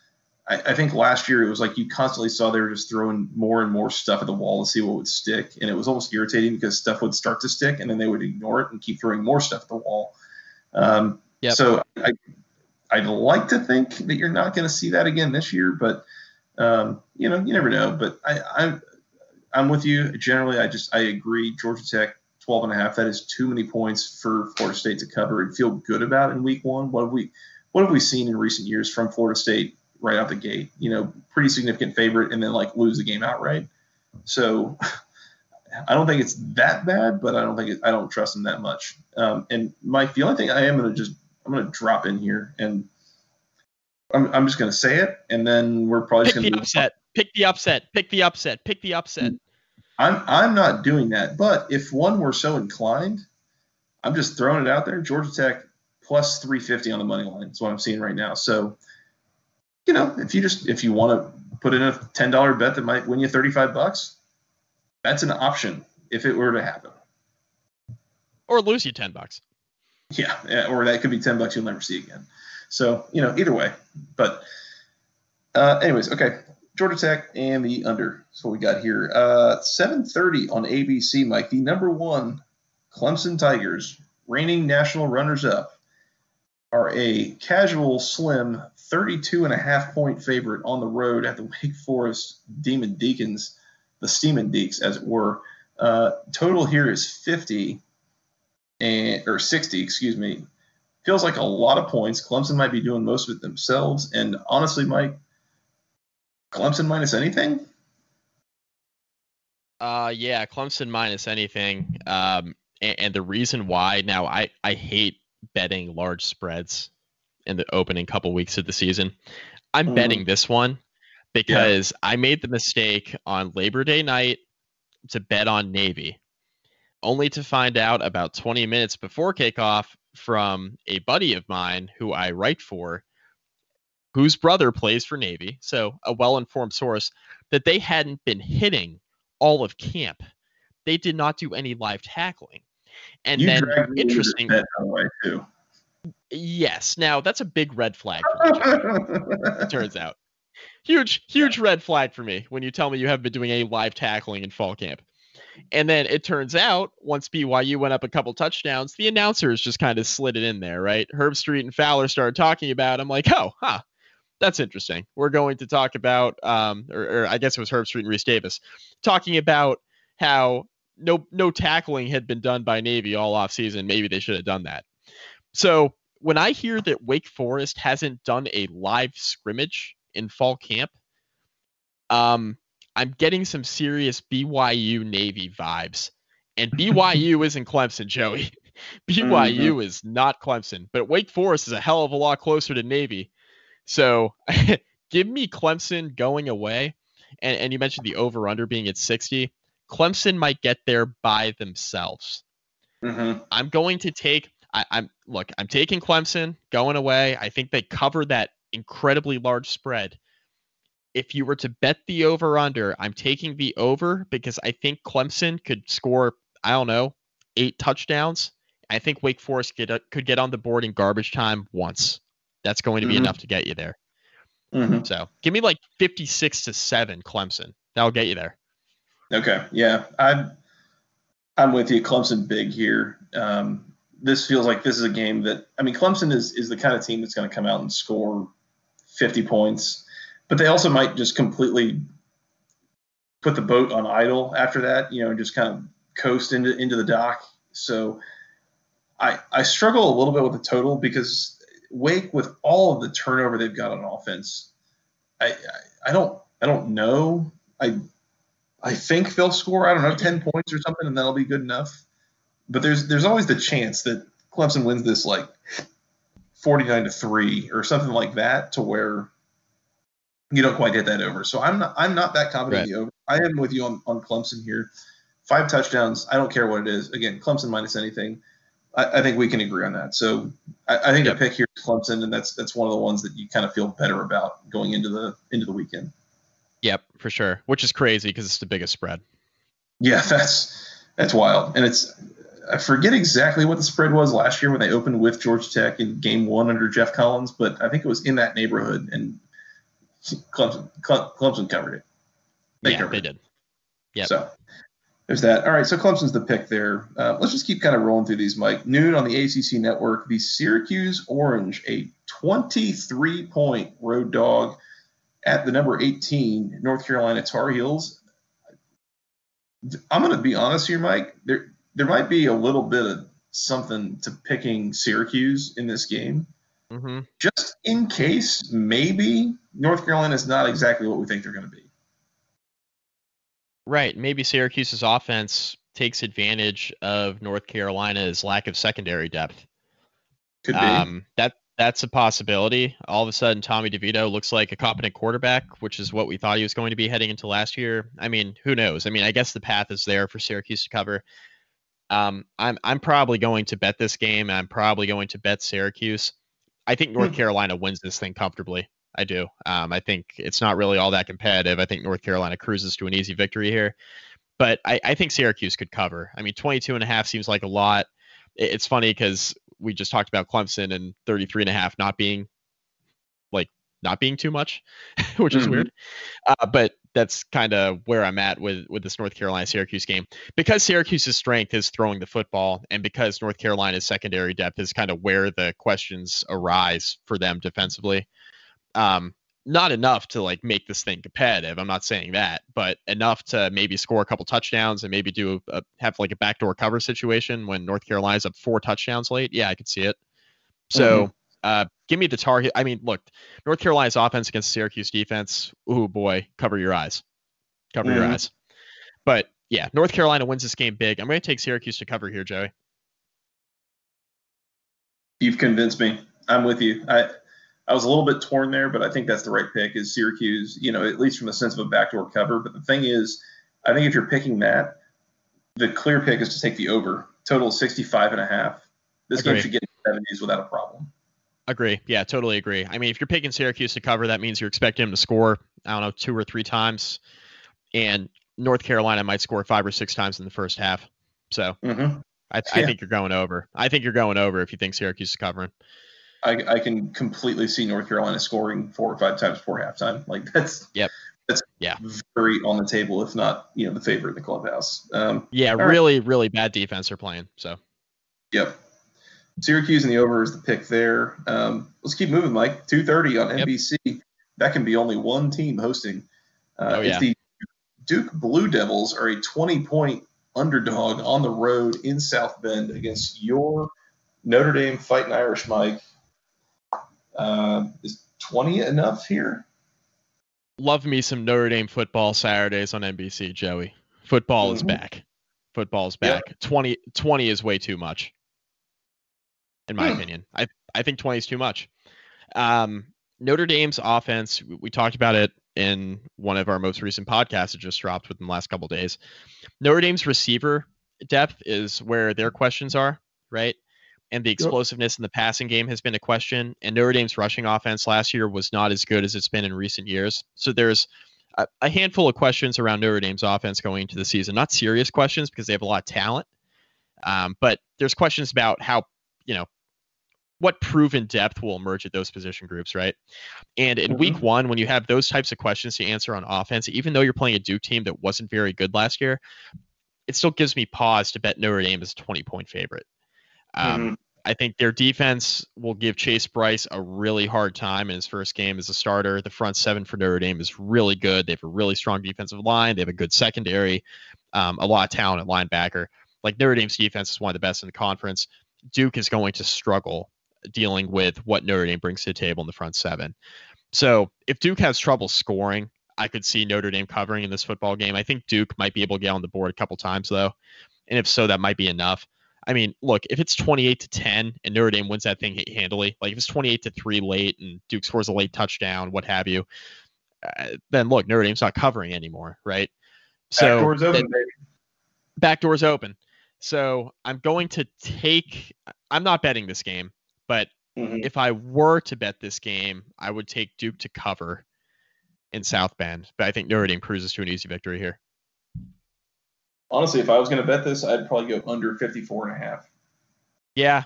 I, I, think last year it was like you constantly saw they were just throwing more and more stuff at the wall to see what would stick, and it was almost irritating because stuff would start to stick, and then they would ignore it and keep throwing more stuff at the wall. Um, yep. So I, I'd like to think that you're not going to see that again this year, but um, you know, you never know. But I, I, I'm with you. Generally, I just I agree. Georgia Tech 12 and a half. That is too many points for Florida State to cover and feel good about in Week One. What have we, what have we seen in recent years from Florida State right out the gate. You know, pretty significant favorite, and then like lose the game outright. So I don't think it's that bad, but I don't think it, I don't trust them that much. Um, and Mike, the only thing I am going to just I'm going to drop in here, and I'm, I'm just going to say it, and then we're probably going to the upset. Pick the upset. Pick the upset. Pick the upset. I'm I'm not doing that, but if one were so inclined, I'm just throwing it out there. Georgia Tech plus 350 on the money line. is what I'm seeing right now. So you know, if you just if you want to put in a ten dollar bet that might win you thirty five bucks, that's an option if it were to happen. Or lose you ten bucks. Yeah, or that could be ten bucks you'll never see again. So you know, either way. But uh, anyways, okay. Georgia Tech and the under. That's what we got here. Uh, 7:30 on ABC, Mike. The number one Clemson Tigers, reigning national runners-up, are a casual, slim 32 and a half point favorite on the road at the Wake Forest Demon Deacons, the Demon Deacs, as it were. Uh, total here is 50 and or 60, excuse me. Feels like a lot of points. Clemson might be doing most of it themselves. And honestly, Mike, Clemson minus anything? Uh, yeah, Clemson minus anything. Um, and, and the reason why now I I hate betting large spreads in the opening couple weeks of the season. I'm mm. betting this one because yeah. I made the mistake on Labor Day night to bet on Navy, only to find out about 20 minutes before kickoff from a buddy of mine who I write for, whose brother plays for Navy, so a well informed source, that they hadn't been hitting all of camp. They did not do any live tackling. And you then interesting. Too. Yes. Now that's a big red flag for me. turns out. Huge, huge red flag for me when you tell me you haven't been doing any live tackling in fall camp. And then it turns out once BYU went up a couple touchdowns, the announcers just kind of slid it in there, right? Herbstreit and Fowler started talking about. I'm like, oh, huh, that's interesting. We're going to talk about, um, or, or I guess it was Herbstreit and Rece Davis, talking about how no no tackling had been done by Navy all off season. Maybe they should have done that. So when I hear that Wake Forest hasn't done a live scrimmage in fall camp, um, I'm getting some serious BYU Navy vibes. And BYU isn't Clemson, Joey. BYU mm-hmm. is not Clemson, but Wake Forest is a hell of a lot closer to Navy. So give me Clemson going away. And, and you mentioned the over under being at 60. Clemson might get there by themselves. Mm-hmm. I'm going to take. I, I'm look. I'm taking Clemson going away. I think they cover that incredibly large spread. If you were to bet the over under, I'm taking the over because I think Clemson could score. I don't know, eight touchdowns. I think Wake Forest could, could get on the board in garbage time once. That's going to be mm-hmm. enough to get you there. Mm-hmm. So give me like 56 to 7 Clemson. That'll get you there. Okay. Yeah. I'm I'm with you. Clemson big here. Um, this feels like this is a game that I mean Clemson is is the kind of team that's going to come out and score 50 points, but they also might just completely put the boat on idle after that, you know, and just kind of coast into into the dock. So I I struggle a little bit with the total because Wake with all of the turnover they've got on offense, I I, I don't I don't know. I I think they'll score, I don't know, 10 points or something, and that'll be good enough. But there's there's always the chance that Clemson wins this like 49 to 3 or something like that to where you don't quite get that over. So I'm not I'm not that confident right. over. I am with you on, on Clemson here. Five touchdowns. I don't care what it is. Again, Clemson minus anything. I, I think we can agree on that. So I, I think yep. the pick here is Clemson, and that's that's one of the ones that you kind of feel better about going into the into the weekend. Yep, for sure. Which is crazy because it's the biggest spread. Yeah, that's that's wild, and it's I forget exactly what the spread was last year when they opened with Georgia Tech in Game One under Geoff Collins, but I think it was in that neighborhood, and Clemson Clemson covered it. They yeah, covered they did. Yeah. So there's that. All right, so Clemson's the pick there. Uh, let's just keep kind of rolling through these, Mike. Noon on the ACC network, the Syracuse Orange, a 23 point road dog at the number 18 North Carolina Tar Heels. I'm going to be honest here, Mike. There there might be a little bit of something to picking Syracuse in this game. Mm-hmm. Just in case, maybe North Carolina is not exactly what we think they're going to be. Right. Maybe Syracuse's offense takes advantage of North Carolina's lack of secondary depth. Could be. Um, that that's a possibility. All of a sudden, Tommy DeVito looks like a competent quarterback, which is what we thought he was going to be heading into last year. I mean, who knows? I mean, I guess the path is there for Syracuse to cover. Um, I'm I'm probably going to bet this game. I'm probably going to bet Syracuse. I think North hmm. Carolina wins this thing comfortably. I do. Um, I think it's not really all that competitive. I think North Carolina cruises to an easy victory here, but I, I think Syracuse could cover. I mean, 22 and a half seems like a lot. It's funny because we just talked about Clemson and 33 and a half not being like not being too much, which is mm-hmm. weird. Uh, but that's kind of where I'm at with with this North Carolina Syracuse game because Syracuse's strength is throwing the football, and because North Carolina's secondary depth is kind of where the questions arise for them defensively. Um, not enough to like make this thing competitive. I'm not saying that, but enough to maybe score a couple touchdowns and maybe do a, have like a backdoor cover situation when North Carolina's up four touchdowns late. Yeah, I could see it. So mm-hmm. uh, give me the target. I mean, look, North Carolina's offense against Syracuse defense. Oh boy, cover your eyes, cover mm-hmm. your eyes. But yeah, North Carolina wins this game big. I'm going to take Syracuse to cover here, Joey. You've convinced me. I'm with you. I I was a little bit torn there, but I think that's the right pick is Syracuse, you know, at least from the sense of a backdoor cover. But the thing is, I think if you're picking that, the clear pick is to take the over. Total 65 and a half. This Agreed. game should get in the 70s without a problem. Agree. Yeah, totally agree. I mean, if you're picking Syracuse to cover, that means you're expecting them to score, I don't know, two or three times. And North Carolina might score five or six times in the first half. So mm-hmm. I, yeah. I think you're going over. I think you're going over if you think Syracuse is covering. I, I can completely see North Carolina scoring four or five times before halftime. Like that's yep. That's yeah. very on the table, if not you know the favorite in the clubhouse. Um, yeah, really, right. really bad defense they're playing. So. Yep. Syracuse and the over is the pick there. Um, let's keep moving, Mike. Two thirty on yep. NBC. That can be only one team hosting. Uh, oh, yeah. the Duke Blue Devils are a twenty point underdog on the road in South Bend against your Notre Dame Fighting Irish Mike. Uh, is 20 enough here? Love me some Notre Dame football Saturdays on NBC, Joey. Football mm-hmm. is back. Football is back. Yep. 20, 20 is way too much, in my hmm. opinion. I, I think 20 is too much. Um, Notre Dame's offense, we talked about it in one of our most recent podcasts that just dropped within the last couple days. Notre Dame's receiver depth is where their questions are, right? And the explosiveness in the passing game has been a question. And Notre Dame's rushing offense last year was not as good as it's been in recent years. So there's a, a handful of questions around Notre Dame's offense going into the season. Not serious questions because they have a lot of talent, um, but there's questions about how you know what proven depth will emerge at those position groups, right? And in mm-hmm. week one, when you have those types of questions to answer on offense, even though you're playing a Duke team that wasn't very good last year, it still gives me pause to bet Notre Dame is a 20 point favorite. Um, mm-hmm. I think their defense will give Chase Brice a really hard time in his first game as a starter. The front seven for Notre Dame is really good. They have a really strong defensive line. They have a good secondary, um, a lot of talent at linebacker. Like Notre Dame's defense is one of the best in the conference. Duke is going to struggle dealing with what Notre Dame brings to the table in the front seven. So if Duke has trouble scoring, I could see Notre Dame covering in this football game. I think Duke might be able to get on the board a couple times though, and if so, that might be enough. I mean, look, if it's 28 to 10 and Notre Dame wins that thing handily, like if it's 28 to 3 late and Duke scores a late touchdown, what have you, uh, then look, Notre Dame's not covering anymore, right? So back doors open, baby. Back doors open. So I'm going to take. I'm not betting this game, but mm-hmm. if I were to bet this game, I would take Duke to cover in South Bend. But I think Notre Dame cruises to an easy victory here honestly, if I was going to bet this, I'd probably go under 54 and a half. Yeah.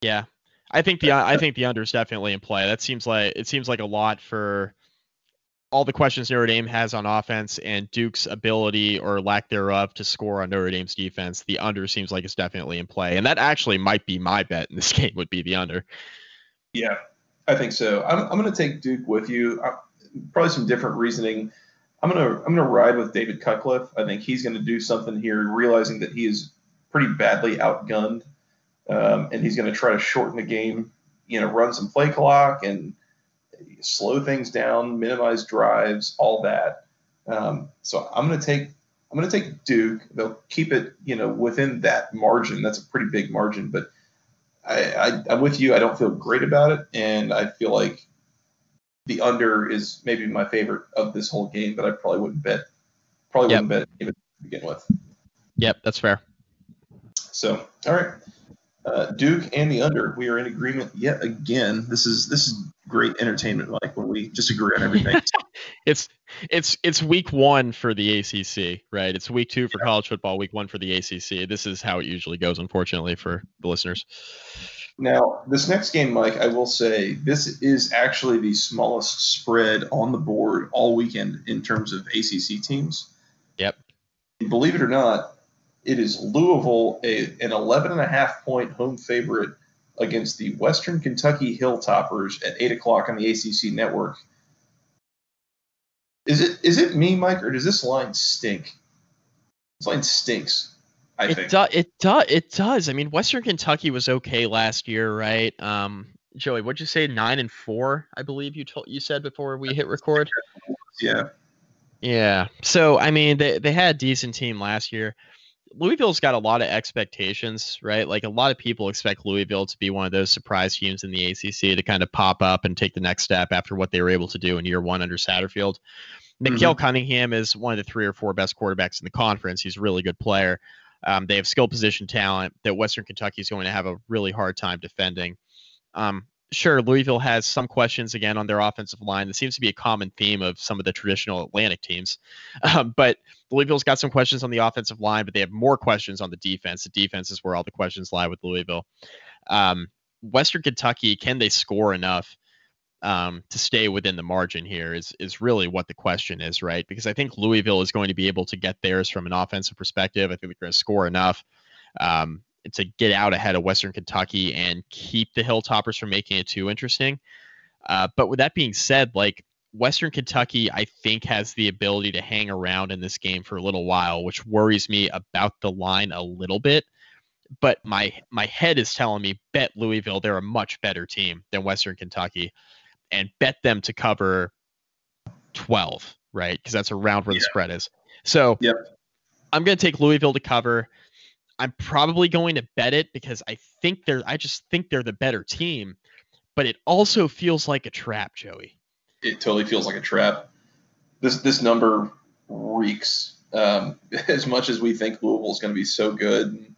Yeah. I think the I think the under is definitely in play. That seems like it seems like a lot for all the questions Notre Dame has on offense and Duke's ability or lack thereof to score on Notre Dame's defense. The under seems like it's definitely in play, and that actually might be my bet in this game. Would be the under. Yeah, I think so. I'm I'm going to take Duke with you. Uh, probably some different reasoning. I'm gonna I'm gonna ride with David Cutcliffe. I think he's gonna do something here, realizing that he is pretty badly outgunned, um, and he's gonna try to shorten the game. You know, run some play clock and slow things down, minimize drives, all that. Um, so I'm gonna take I'm gonna take Duke. They'll keep it you know within that margin. That's a pretty big margin, but I, I, I'm with you. I don't feel great about it, and I feel like the under is maybe my favorite of this whole game, but I probably wouldn't bet. Probably yep. wouldn't bet even to begin with. Yep, that's fair. So, all right, uh, Duke and the under. We are in agreement yet again. This is this is great entertainment, like when we disagree on everything. it's it's it's week one for the ACC, right? It's week two for college football, week one for the ACC. This is how it usually goes, unfortunately, for the listeners. Now, this next game, Mike, I will say this is actually the smallest spread on the board all weekend in terms of ACC teams. Yep. Believe it or not, it is Louisville, a, an 11 and a half point home favorite against the Western Kentucky Hilltoppers at 8 o'clock on the ACC network. Is it is it me, Mike, or does this line stink? This line stinks. I it does. It does. It does. I mean, Western Kentucky was okay last year, right? Um, Joey, what'd you say? Nine and four, I believe you told you said before we hit record. Yeah. Yeah. So I mean, they they had a decent team last year. Louisville's got a lot of expectations, right? Like a lot of people expect Louisville to be one of those surprise teams in the ACC to kind of pop up and take the next step after what they were able to do in year one under Satterfield. Malik mm-hmm. Cunningham is one of the three or four best quarterbacks in the conference. He's a really good player. Um, they have skill position talent that Western Kentucky is going to have a really hard time defending. Um, sure, Louisville has some questions again on their offensive line. That seems to be a common theme of some of the traditional Atlantic teams. Um, but Louisville's got some questions on the offensive line, but they have more questions on the defense. The defense is where all the questions lie with Louisville. Um, Western Kentucky, can they score enough um, to stay within the margin here? Is is really what the question is, right? Because I think Louisville is going to be able to get theirs from an offensive perspective. I think they're going to score enough. Um, to get out ahead of Western Kentucky and keep the Hilltoppers from making it too interesting. Uh, but with that being said, like Western Kentucky, I think has the ability to hang around in this game for a little while, which worries me about the line a little bit. But my my head is telling me bet Louisville. They're a much better team than Western Kentucky, and bet them to cover twelve, right? Because that's around where yeah. the spread is. So yep. I'm going to take Louisville to cover. I'm probably going to bet it because I think they're I just think they're the better team, but it also feels like a trap, Joey. It totally feels like a trap. This this number reeks. Um, as much as we think Louisville is going to be so good, and,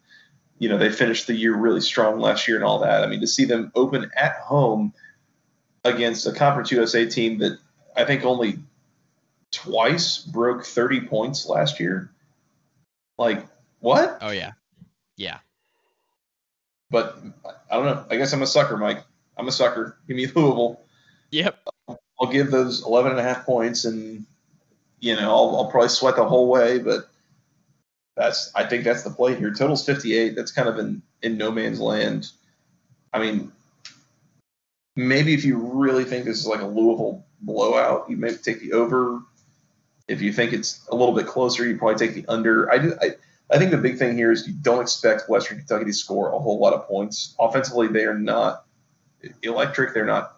you know they finished the year really strong last year and all that. I mean, to see them open at home against a Conference USA team that I think only twice broke 30 points last year. Like what? Oh yeah, yeah. But I don't know. I guess I'm a sucker, Mike. I'm a sucker. Give me Louisville. Yep. I'll give those 11 and a half points, and you know I'll, I'll probably sweat the whole way. But that's I think that's the play here. Total's 58. That's kind of in in no man's land. I mean, maybe if you really think this is like a Louisville blowout, you may take the over. If you think it's a little bit closer, you probably take the under. I do. I, I think the big thing here is you don't expect Western Kentucky to score a whole lot of points. Offensively, they are not electric. They're not,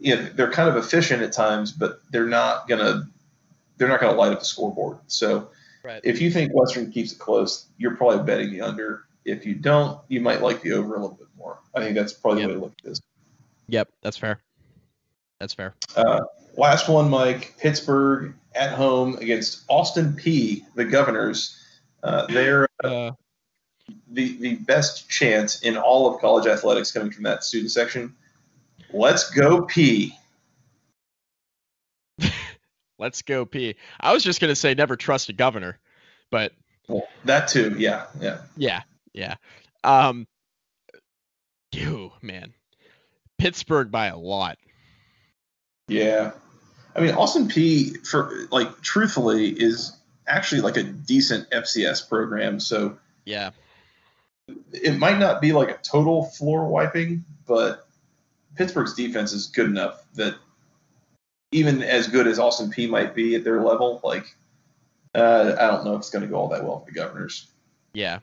you know, they're kind of efficient at times, but they're not gonna they're not gonna light up the scoreboard. So right. if you think Western keeps it close, you're probably betting the under. If you don't, you might like the over a little bit more. I think that's probably yep. the way to look at this. Yep, that's fair. That's fair. Uh, last one, Mike. Pittsburgh at home against Austin Peay. the Governors. Uh, they're uh, the the best chance in all of college athletics coming from that student section. Let's go Peay. Let's go Peay. I was just gonna say never trust a governor, but well, that too. Yeah, yeah, yeah, yeah. Um, you man, Pittsburgh by a lot. Yeah, I mean Austin Peay, for like truthfully is actually like a decent FCS program. So yeah, it might not be like a total floor wiping, but Pittsburgh's defense is good enough that even as good as Austin Peay might be at their level, like uh, I don't know if it's going to go all that well for the Governors. Yeah,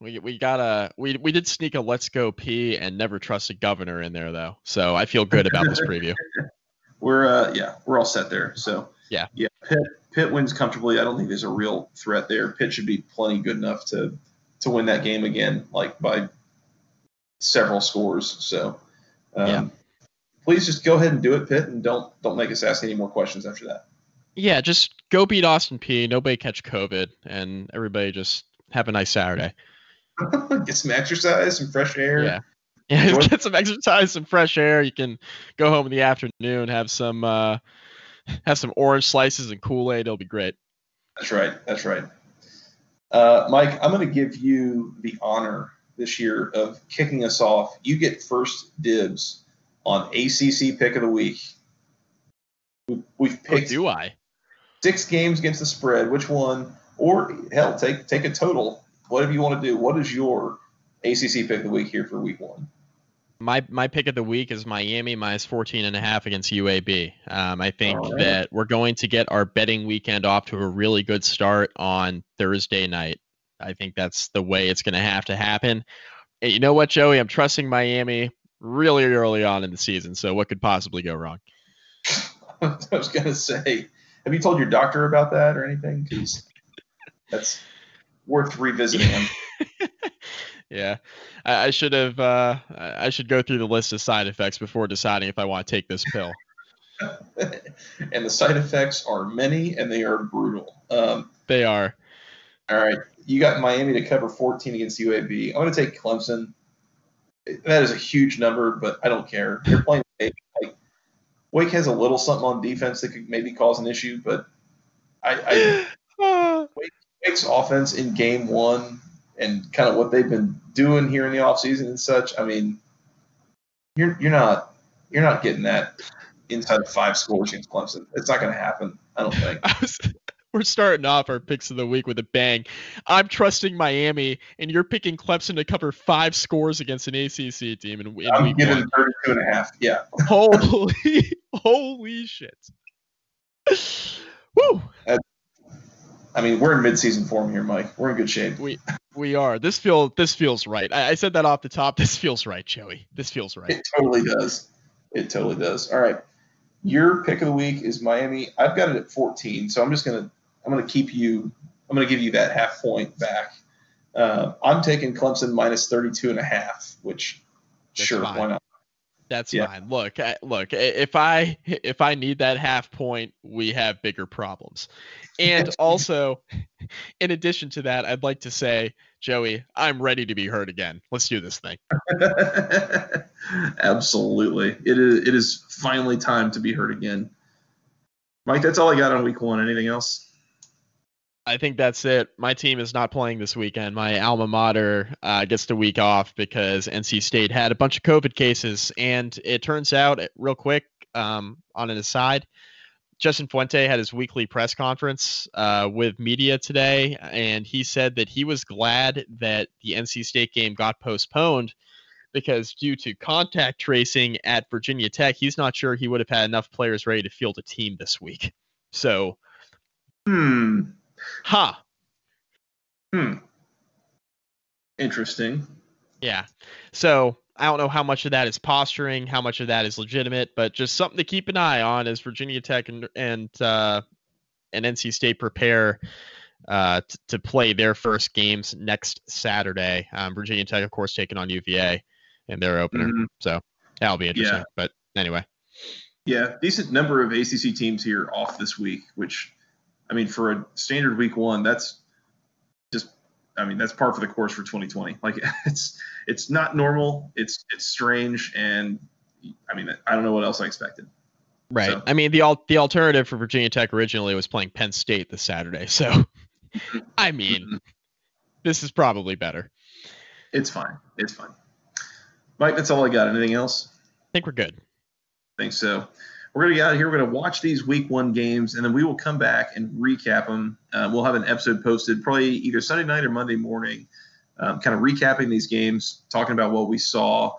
we we got a we we did sneak a let's go Peay and never trust a governor in there though, so I feel good about this preview. we're uh yeah we're all set there. So yeah yeah Pitt Pitt wins comfortably. I don't think there's a real threat there. Pitt should be plenty good enough to to win that game again, like by several scores. So, um, yeah. please just go ahead and do it, Pitt, and don't don't make us ask any more questions after that. Yeah, just go beat Austin Peay. Nobody catch COVID, and everybody just have a nice Saturday. Get some exercise, some fresh air. Yeah. Yeah, get some exercise, some fresh air. You can go home in the afternoon, have some uh, have some orange slices and Kool Aid. It'll be great. That's right. That's right. Uh, Mike, I'm going to give you the honor this year of kicking us off. You get first dibs on ACC pick of the week. We've oh, picked. Oh, do I? Six games against the spread. Which one? Or hell, take take a total. Whatever you want to do. What is your ACC pick of the week here for week one? My my pick of the week is Miami minus 14 and a half against UAB. Um, I think right. that we're going to get our betting weekend off to a really good start on Thursday night. I think that's the way it's going to have to happen. And you know what, Joey? I'm trusting Miami really early on in the season. So what could possibly go wrong? I was going to say, have you told your doctor about that or anything? Because that's worth revisiting. yeah, I, I, should have. Uh, I should go through the list of side effects before deciding if I want to take this pill. and the side effects are many, and they are brutal. Um, they are. All right, you got Miami to cover 14 against UAB. I'm going to take Clemson. That is a huge number, but I don't care. They're playing Wake. Like, Wake has a little something on defense that could maybe cause an issue, but I, I Offense in game one and kind of what they've been doing here in the offseason and such. I mean, you're you're not you're not getting that inside of five scores against Clemson. It's not going to happen. I don't think. I was, we're starting off our picks of the week with a bang. I'm trusting Miami, and you're picking Clemson to cover five scores against an ACC team in, in I'm giving one. 32 and a half. Yeah. Holy, holy shit. Woo. I mean, we're in midseason form here, Mike. We're in good shape. We we are. This feel this feels right. I, I said that off the top. This feels right, Joey. This feels right. It totally does. It totally does. All right. Your pick of the week is Miami. I've got it at 14, so I'm just gonna I'm going to keep you. I'm to give you that half point back. Uh, I'm taking Clemson minus 32 and a half, which That's sure, fine. why not? That's yeah. fine. Look, I, look. If I if I need that half point, we have bigger problems. And also, in addition to that, I'd like to say, Joey, I'm ready to be heard again. Let's do this thing. Absolutely, it is. It is finally time to be heard again. Mike, that's all I got on week one. Anything else? I think that's it. My team is not playing this weekend. My alma mater uh, gets the week off because NC State had a bunch of COVID cases. And it turns out, real quick, um, on an aside, Justin Fuente had his weekly press conference uh, with media today, and he said that he was glad that the NC State game got postponed because due to contact tracing at Virginia Tech, he's not sure he would have had enough players ready to field a team this week. So, hmm. Huh. Hmm. Interesting. Yeah. So I don't know how much of that is posturing, how much of that is legitimate, but just something to keep an eye on as Virginia Tech and and uh, and NC State prepare uh, t- to play their first games next Saturday. Um, Virginia Tech, of course, taking on UVA in their opener, mm-hmm. so that'll be interesting. Yeah. But anyway. Yeah, decent number of ACC teams here off this week, which I mean, for a standard week one, that's just, I mean, that's par for the course for 2020. Like it's, it's not normal. It's, it's strange. And I mean, I don't know what else I expected. Right. So. I mean, the al- the alternative for Virginia Tech originally was playing Penn State this Saturday. So, I mean, mm-hmm. this is probably better. It's fine. It's fine. Mike, that's all I got. Anything else? I think we're good. I think so we're going to get out of here. We're going to watch these week one games, and then we will come back and recap them. Uh, we'll have an episode posted probably either Sunday night or Monday morning, um, kind of recapping these games, talking about what we saw,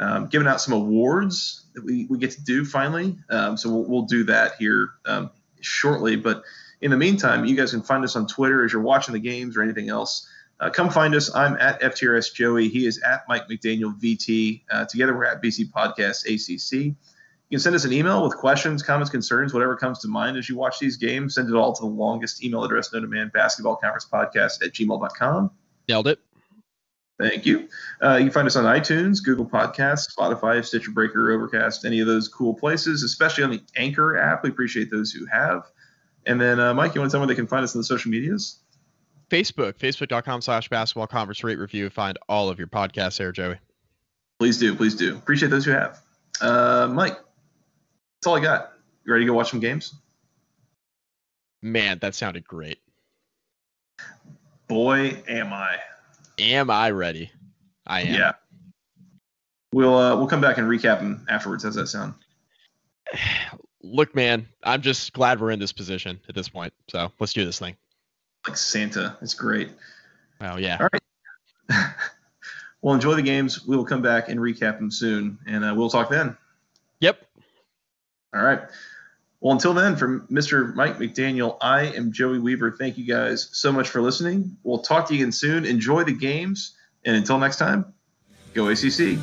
um, giving out some awards that we, we get to do finally. Um, so we'll, we'll, do that here um, shortly. But in the meantime, you guys can find us on Twitter as you're watching the games or anything else. Uh, come find us. I'm at FTRS Joey. He is at Mike McDaniel VT. Uh, together, we're at BC Podcast ACC. You can send us an email with questions, comments, concerns, whatever comes to mind as you watch these games. Send it all to the longest email address known to man, basketball conference podcast at gmail.com. Nailed it. Thank you. Uh, you can find us on iTunes, Google Podcasts, Spotify, Stitcher Breaker, Overcast, any of those cool places, especially on the Anchor app. We appreciate those who have. And then, uh, Mike, you want to tell me they can find us on the social medias? Facebook, facebook.com slash basketball conference rate review. Find all of your podcasts there, Joey. Please do. Please do. Appreciate those who have. Uh, Mike, that's all I got. You ready to go watch some games? Man, that sounded great. Boy, am I. Am I ready? I am. Yeah. We'll uh, we'll come back and recap them afterwards. How's that sound? Look, man, I'm just glad we're in this position at this point. So let's do this thing. Like Santa, it's great. Oh yeah. All right. well, enjoy the games. We will come back and recap them soon, and uh, we'll talk then. Yep. All right. Well, until then, from Mr. Mike McDaniel, I am Joey Weaver. Thank you guys so much for listening. We'll talk to you again soon. Enjoy the games, and until next time, go ACC.